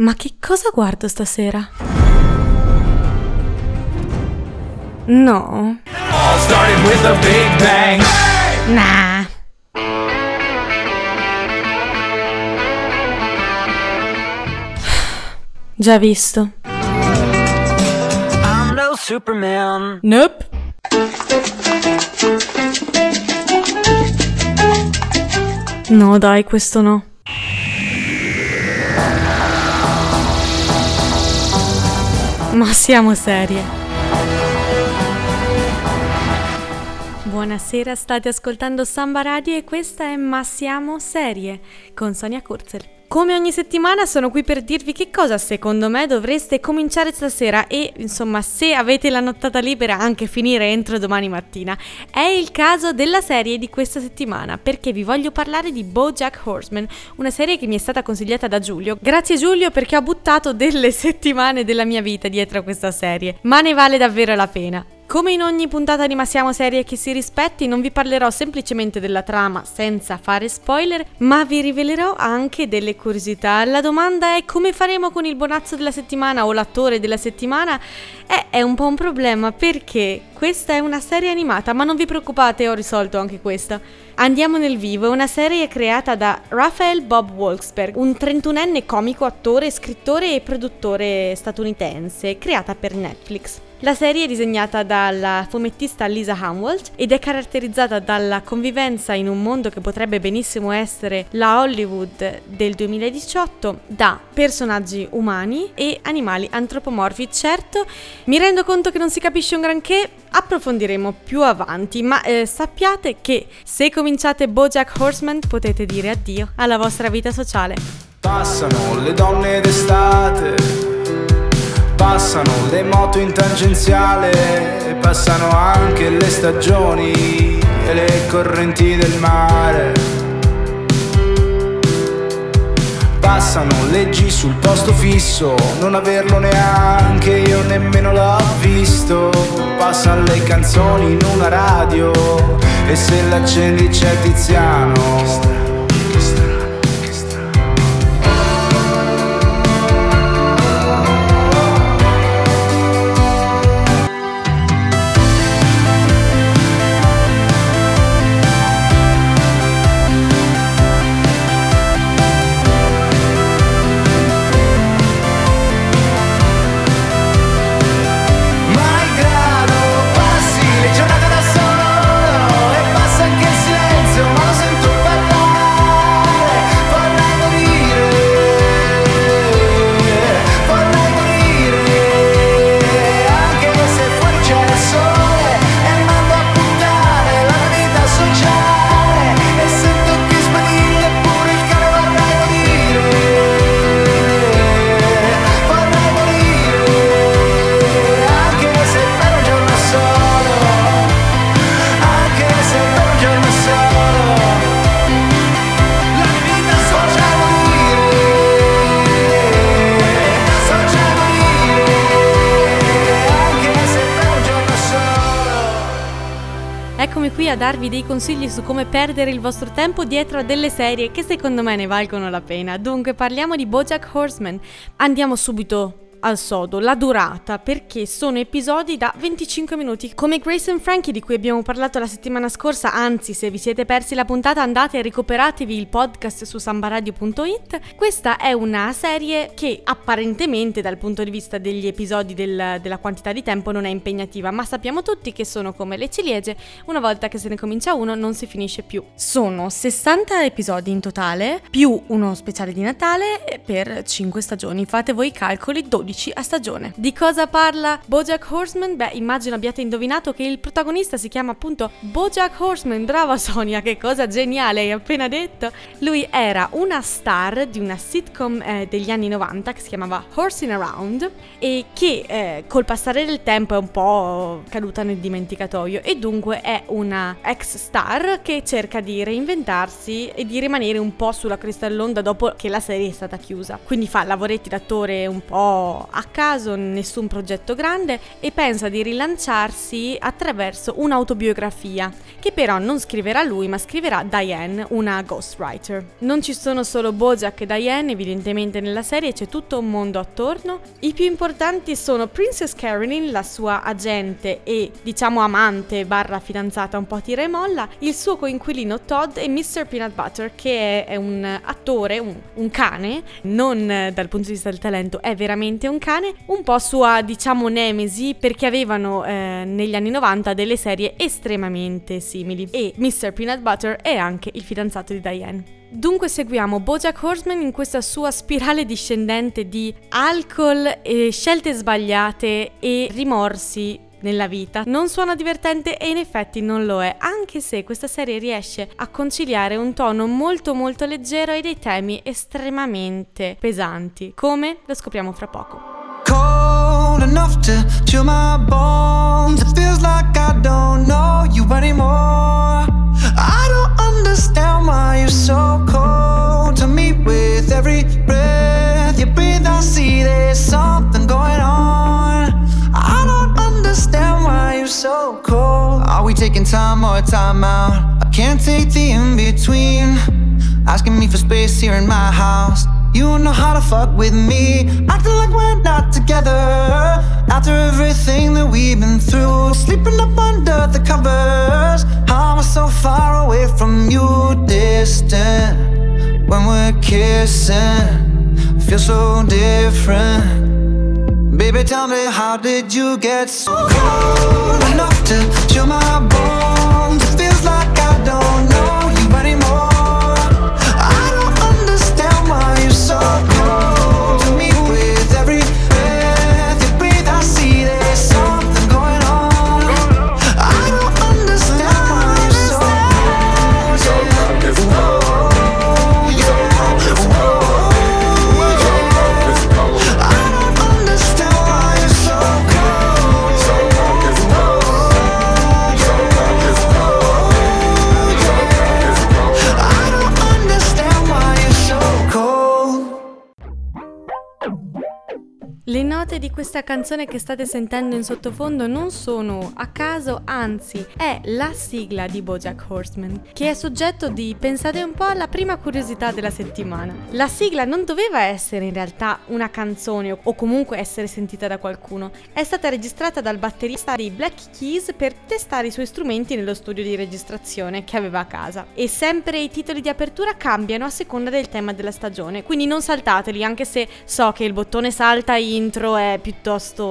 Ma che cosa guardo stasera? No. Nah. Già visto. I'm no Superman. Nope. No, dai, questo no. Ma siamo serie. Buonasera, state ascoltando Samba Radio e questa è Ma siamo serie con Sonia Kurzel. Come ogni settimana sono qui per dirvi che cosa secondo me dovreste cominciare stasera e insomma se avete la nottata libera anche finire entro domani mattina. È il caso della serie di questa settimana perché vi voglio parlare di BoJack Horseman, una serie che mi è stata consigliata da Giulio. Grazie Giulio perché ho buttato delle settimane della mia vita dietro a questa serie, ma ne vale davvero la pena. Come in ogni puntata di Massiamo Serie che si rispetti, non vi parlerò semplicemente della trama senza fare spoiler, ma vi rivelerò anche delle curiosità. La domanda è come faremo con il bonazzo della settimana o l'attore della settimana? Eh, è un po' un problema perché questa è una serie animata, ma non vi preoccupate, ho risolto anche questa. Andiamo nel vivo, è una serie creata da Raphael Bob Wolfsberg, un 31enne comico, attore, scrittore e produttore statunitense, creata per Netflix. La serie è disegnata dalla fumettista Lisa Hamwalt ed è caratterizzata dalla convivenza in un mondo che potrebbe benissimo essere la Hollywood del 2018 da personaggi umani e animali antropomorfi. Certo, mi rendo conto che non si capisce un granché, approfondiremo più avanti, ma eh, sappiate che se cominciate Bojack Horseman potete dire addio alla vostra vita sociale. Passano le donne d'estate, passano le moto in tangenziale, passano anche le stagioni e le correnti del mare. Passano leggi sul posto fisso, non averlo neanche io nemmeno l'ho visto. Passano le canzoni in una radio e se l'accendi c'è Tiziano. Darvi dei consigli su come perdere il vostro tempo dietro a delle serie che secondo me ne valgono la pena. Dunque parliamo di Bojack Horseman. Andiamo subito al sodo, la durata, perché sono episodi da 25 minuti, come Grace and Frankie di cui abbiamo parlato la settimana scorsa, anzi se vi siete persi la puntata andate e recuperatevi il podcast su sambaradio.it. Questa è una serie che apparentemente dal punto di vista degli episodi del- della quantità di tempo non è impegnativa, ma sappiamo tutti che sono come le ciliegie, una volta che se ne comincia uno non si finisce più. Sono 60 episodi in totale, più uno speciale di Natale eh, per 5 stagioni. Fate voi i calcoli, 12 a stagione. Di cosa parla Bojack Horseman? Beh, immagino abbiate indovinato che il protagonista si chiama appunto Bojack Horseman. Brava Sonia, che cosa geniale hai appena detto. Lui era una star di una sitcom eh, degli anni 90 che si chiamava Horsing Around e che eh, col passare del tempo è un po' caduta nel dimenticatoio e dunque è una ex star che cerca di reinventarsi e di rimanere un po' sulla cresta dell'onda dopo che la serie è stata chiusa. Quindi fa lavoretti d'attore un po' a caso, nessun progetto grande e pensa di rilanciarsi attraverso un'autobiografia che però non scriverà lui ma scriverà Diane, una ghostwriter. Non ci sono solo Bojack e Diane, evidentemente nella serie c'è tutto un mondo attorno. I più importanti sono Princess Carolyn, la sua agente e diciamo amante barra fidanzata un po' tira e molla, il suo coinquilino Todd e Mr. Peanut Butter che è un attore, un, un cane, non dal punto di vista del talento, è veramente un cane, un po' sua diciamo nemesi perché avevano eh, negli anni 90 delle serie estremamente simili e Mr. Peanut Butter è anche il fidanzato di Diane. Dunque seguiamo Bojack Horseman in questa sua spirale discendente di alcol, e scelte sbagliate e rimorsi nella vita. Non suona divertente e in effetti non lo è, anche se questa serie riesce a conciliare un tono molto molto leggero e dei temi estremamente pesanti. Come? Lo scopriamo fra poco. Cold enough to chill my bones. It feels like I don't know you anymore. I don't understand why you're so cold to me with every breath you breathe. I see there's something going on. Understand why you're so cold. Are we taking time or time out? I can't take the in between. Asking me for space here in my house. You know how to fuck with me. Acting like we're not together. After everything that we've been through, sleeping up under the covers. How am I so far away from you, distant? When we're kissing, feel so different. Baby, tell me, how did you get so cold enough to chill my bones? It feels like I don't know you anymore. Questa canzone che state sentendo in sottofondo non sono a caso, anzi è la sigla di Bojack Horseman, che è soggetto di, pensate un po', alla prima curiosità della settimana. La sigla non doveva essere in realtà una canzone o comunque essere sentita da qualcuno, è stata registrata dal batterista di Black Keys per testare i suoi strumenti nello studio di registrazione che aveva a casa. E sempre i titoli di apertura cambiano a seconda del tema della stagione, quindi non saltateli anche se so che il bottone salta intro è piuttosto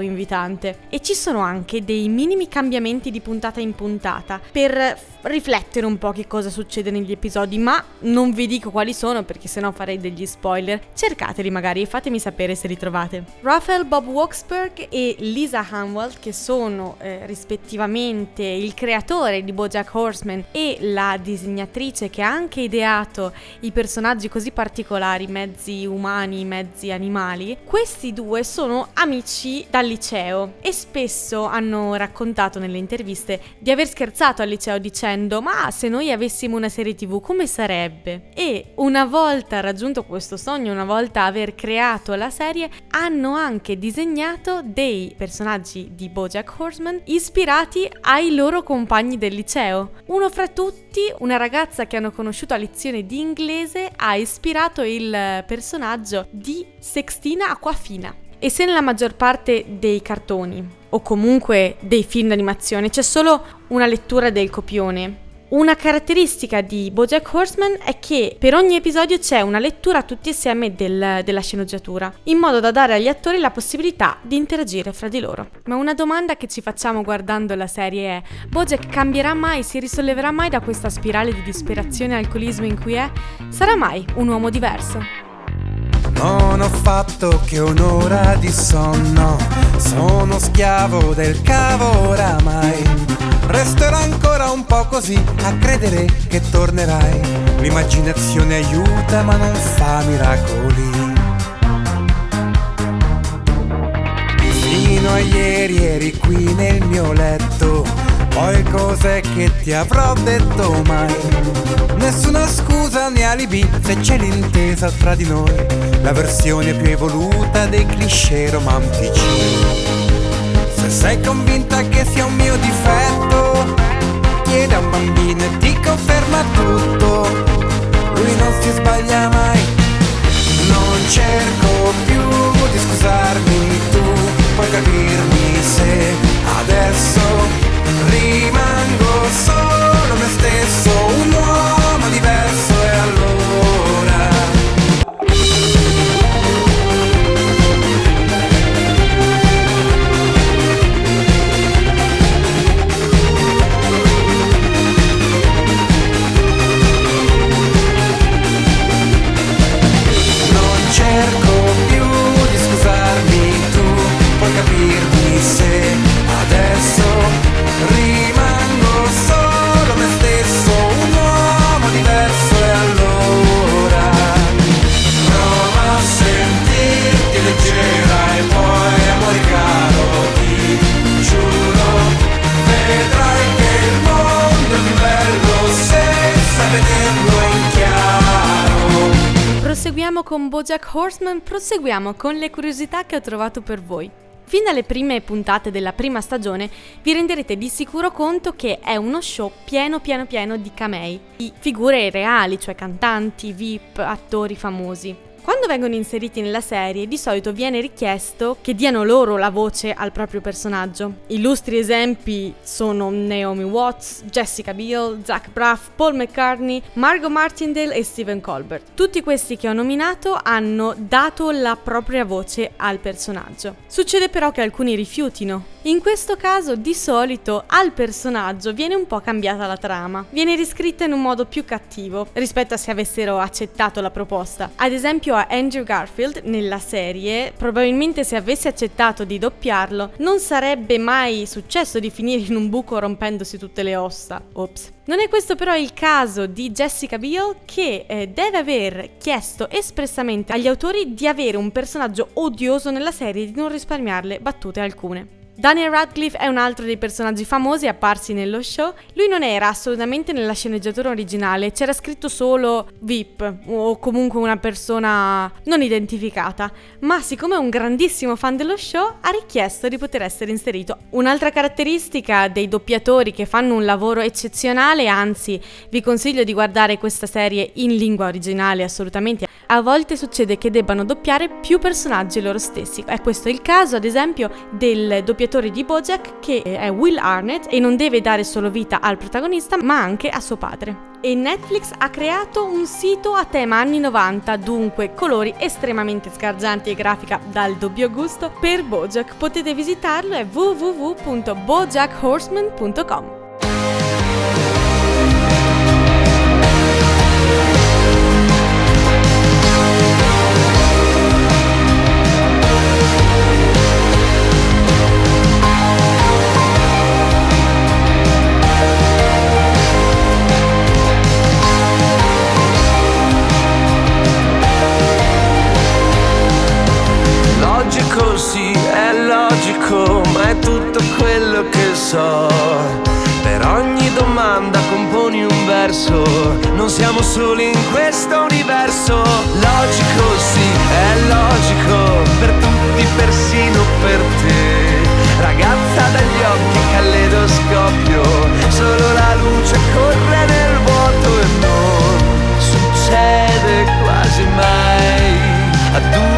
invitante. E ci sono anche dei minimi cambiamenti di puntata in puntata per riflettere un po' che cosa succede negli episodi, ma non vi dico quali sono perché sennò farei degli spoiler. Cercateli magari e fatemi sapere se li trovate. Raphael Bob Waksberg e Lisa Hanwald, che sono eh, rispettivamente il creatore di Bojack Horseman e la disegnatrice che ha anche ideato i personaggi così particolari, mezzi umani, mezzi animali, questi due sono amici dal liceo e spesso hanno raccontato nelle interviste di aver scherzato al liceo dicendo ma se noi avessimo una serie tv come sarebbe? E una volta raggiunto questo sogno, una volta aver creato la serie, hanno anche disegnato dei personaggi di Bojack Horseman ispirati ai loro compagni del liceo. Uno fra tutti, una ragazza che hanno conosciuto a lezione di inglese, ha ispirato il personaggio di Sextina Acquafina. E se nella maggior parte dei cartoni o comunque dei film d'animazione c'è solo una lettura del copione, una caratteristica di Bojack Horseman è che per ogni episodio c'è una lettura tutti insieme del, della sceneggiatura, in modo da dare agli attori la possibilità di interagire fra di loro. Ma una domanda che ci facciamo guardando la serie è: Bojack cambierà mai, si risolleverà mai da questa spirale di disperazione e alcolismo in cui è? Sarà mai un uomo diverso? Non ho fatto che un'ora di sonno, sono schiavo del cavo oramai. Resterò ancora un po' così a credere che tornerai. L'immaginazione aiuta ma non fa miracoli. Fino a ieri eri qui nel mio letto Poi cos'è che ti avrò detto mai? Nessuna scusa né alibi se c'è l'intesa tra di noi, la versione più evoluta dei cliché romantici. Se sei convinta che sia un mio difetto, chiede a un bambino e ti conferma tutto. Lui non si sbaglia mai. Non cerco più di scusarmi, tu puoi capirmi se adesso rimango solo me stesso, un uomo con Bojack Horseman, proseguiamo con le curiosità che ho trovato per voi. Fin dalle prime puntate della prima stagione vi renderete di sicuro conto che è uno show pieno pieno pieno di camei, di figure reali, cioè cantanti, VIP, attori famosi. Quando vengono inseriti nella serie, di solito viene richiesto che diano loro la voce al proprio personaggio. Illustri esempi sono Naomi Watts, Jessica Biel, Zach Braff, Paul McCartney, Margot Martindale e Stephen Colbert. Tutti questi che ho nominato hanno dato la propria voce al personaggio. Succede però che alcuni rifiutino. In questo caso, di solito, al personaggio viene un po' cambiata la trama. Viene riscritta in un modo più cattivo rispetto a se avessero accettato la proposta. Ad esempio a Andrew Garfield nella serie, probabilmente se avesse accettato di doppiarlo, non sarebbe mai successo di finire in un buco rompendosi tutte le ossa. Ops. Non è questo però il caso di Jessica Biel che eh, deve aver chiesto espressamente agli autori di avere un personaggio odioso nella serie e di non risparmiarle battute alcune. Daniel Radcliffe è un altro dei personaggi famosi apparsi nello show. Lui non era assolutamente nella sceneggiatura originale, c'era scritto solo VIP o comunque una persona non identificata, ma siccome è un grandissimo fan dello show ha richiesto di poter essere inserito. Un'altra caratteristica dei doppiatori che fanno un lavoro eccezionale, anzi vi consiglio di guardare questa serie in lingua originale assolutamente, a volte succede che debbano doppiare più personaggi loro stessi. È questo il caso ad esempio del doppiatore di Bojack che è Will Arnett e non deve dare solo vita al protagonista ma anche a suo padre. E Netflix ha creato un sito a tema anni 90, dunque colori estremamente sgargianti e grafica dal dubbio gusto per Bojack. Potete visitarlo è www.bojackhorseman.com. so. Per ogni domanda componi un verso, non siamo soli in questo universo. Logico sì, è logico, per tutti, persino per te. Ragazza dagli occhi caleidoscopio, solo la luce corre nel vuoto e non succede quasi mai a due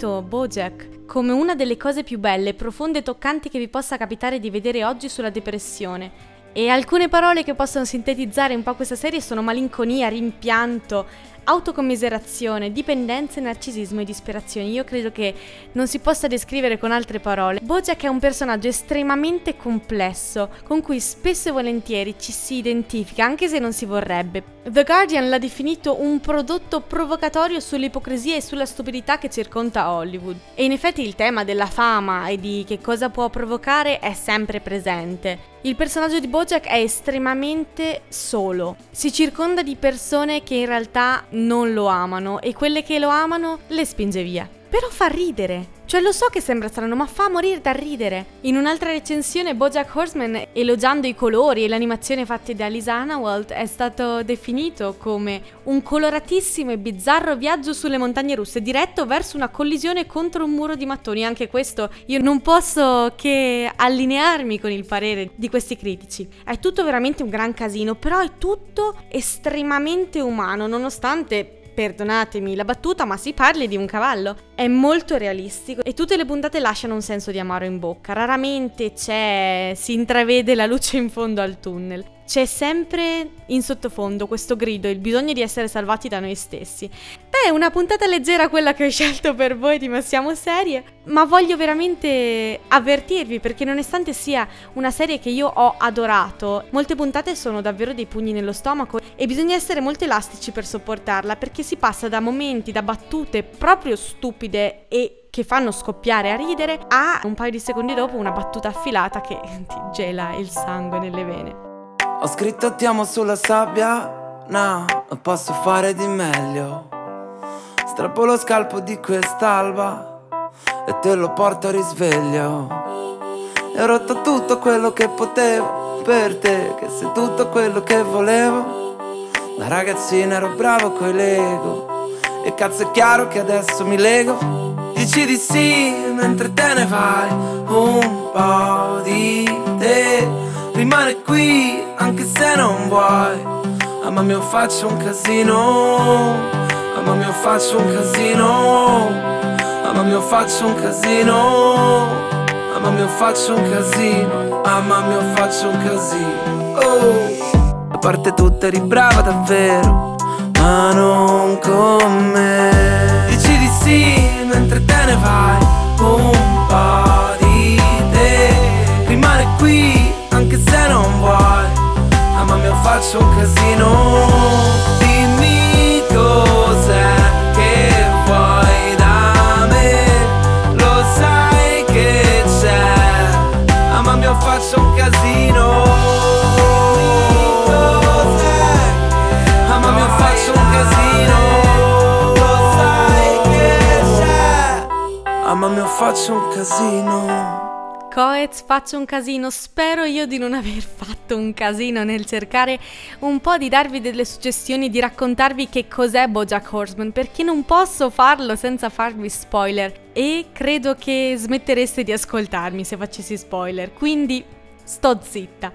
definito Bojack come una delle cose più belle, profonde e toccanti che vi possa capitare di vedere oggi sulla depressione. E alcune parole che possono sintetizzare un po' questa serie sono malinconia, rimpianto, autocommiserazione, dipendenza, narcisismo e disperazione. Io credo che non si possa descrivere con altre parole. Bojack è un personaggio estremamente complesso, con cui spesso e volentieri ci si identifica, anche se non si vorrebbe. The Guardian l'ha definito un prodotto provocatorio sull'ipocrisia e sulla stupidità che circonda Hollywood. E in effetti il tema della fama e di che cosa può provocare è sempre presente. Il personaggio di Bojack è estremamente solo. Si circonda di persone che in realtà non lo amano e quelle che lo amano le spinge via. Però fa ridere. Cioè lo so che sembra strano, ma fa morire da ridere. In un'altra recensione Bojack Horseman, elogiando i colori e l'animazione fatti da Lisa Hanawalt, è stato definito come un coloratissimo e bizzarro viaggio sulle montagne russe, diretto verso una collisione contro un muro di mattoni. Anche questo io non posso che allinearmi con il parere di questi critici. È tutto veramente un gran casino, però è tutto estremamente umano, nonostante perdonatemi la battuta, ma si parli di un cavallo. È molto realistico e tutte le puntate lasciano un senso di amaro in bocca. Raramente c'è, si intravede la luce in fondo al tunnel. C'è sempre in sottofondo questo grido, il bisogno di essere salvati da noi stessi. Beh, una puntata leggera quella che ho scelto per voi di Ma siamo serie, ma voglio veramente avvertirvi perché nonostante sia una serie che io ho adorato, molte puntate sono davvero dei pugni nello stomaco e bisogna essere molto elastici per sopportarla perché si passa da momenti, da battute proprio stupide e che fanno scoppiare a ridere a un paio di secondi dopo una battuta affilata che ti gela il sangue nelle vene. Ho scritto ti amo sulla sabbia, no, non posso fare di meglio. Strappo lo scalpo di quest'alba e te lo porto a risveglio. E ho rotto tutto quello che potevo per te, che sei tutto quello che volevo. Da ragazzina ero bravo coi Lego e cazzo è chiaro che adesso mi lego. Dici di sì mentre te ne vai un po' di te rimane qui anche se non vuoi. Mamma mia faccio un casino, mamma mia faccio un casino, mamma mia faccio un casino, mamma mia faccio un casino, mamma mia faccio un casino. Oh, a parte tutta eri brava davvero, ma non con me. Dici di sì mentre te ne vai, un faccio un casino. Dimmi cos'è che vuoi da me. Lo sai che c'è Mamma mia faccio un casino. Mamma mia faccio un casino. Lo sai che c'è Mamma mia faccio un casino Coez, faccio un casino. Spero io di non aver fatto un casino nel cercare un po' di darvi delle suggestioni, di raccontarvi che cos'è Bojack Horseman, perché non posso farlo senza farvi spoiler. E credo che smettereste di ascoltarmi se facessi spoiler, quindi sto zitta.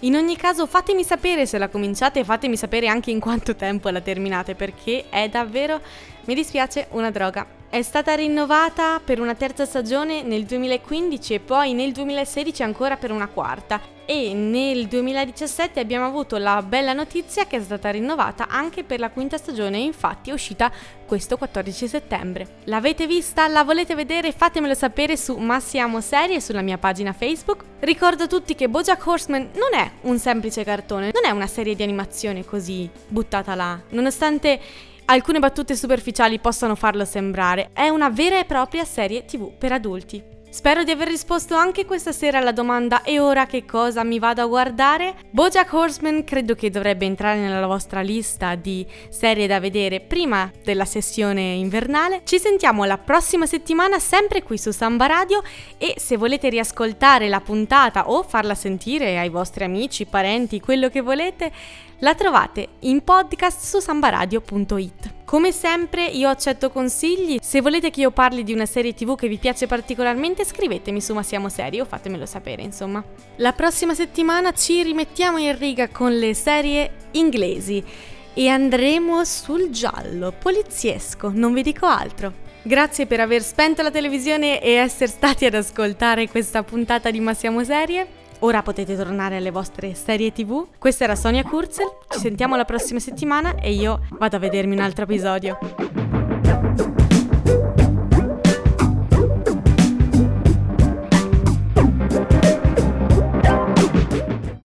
In ogni caso fatemi sapere se la cominciate e fatemi sapere anche in quanto tempo la terminate perché è davvero, mi dispiace, una droga. È stata rinnovata per una terza stagione nel 2015 e poi nel 2016 ancora per una quarta e nel 2017 abbiamo avuto la bella notizia che è stata rinnovata anche per la quinta stagione infatti è uscita questo 14 settembre. L'avete vista? La volete vedere? Fatemelo sapere su Massiamo Serie sulla mia pagina Facebook. Ricordo a tutti che Bojack Horseman non è un semplice cartone, non è una serie di animazione così buttata là, nonostante alcune battute superficiali possano farlo sembrare, è una vera e propria serie TV per adulti. Spero di aver risposto anche questa sera alla domanda e ora che cosa mi vado a guardare? Bojack Horseman credo che dovrebbe entrare nella vostra lista di serie da vedere prima della sessione invernale. Ci sentiamo la prossima settimana sempre qui su Samba Radio e se volete riascoltare la puntata o farla sentire ai vostri amici, parenti, quello che volete, la trovate in podcast su sambaradio.it. Come sempre io accetto consigli, se volete che io parli di una serie tv che vi piace particolarmente scrivetemi su Ma siamo seri o fatemelo sapere insomma. La prossima settimana ci rimettiamo in riga con le serie inglesi e andremo sul giallo, poliziesco, non vi dico altro. Grazie per aver spento la televisione e essere stati ad ascoltare questa puntata di Massiamo Serie. Ora potete tornare alle vostre serie tv. Questa era Sonia Kurzel, ci sentiamo la prossima settimana e io vado a vedermi un altro episodio.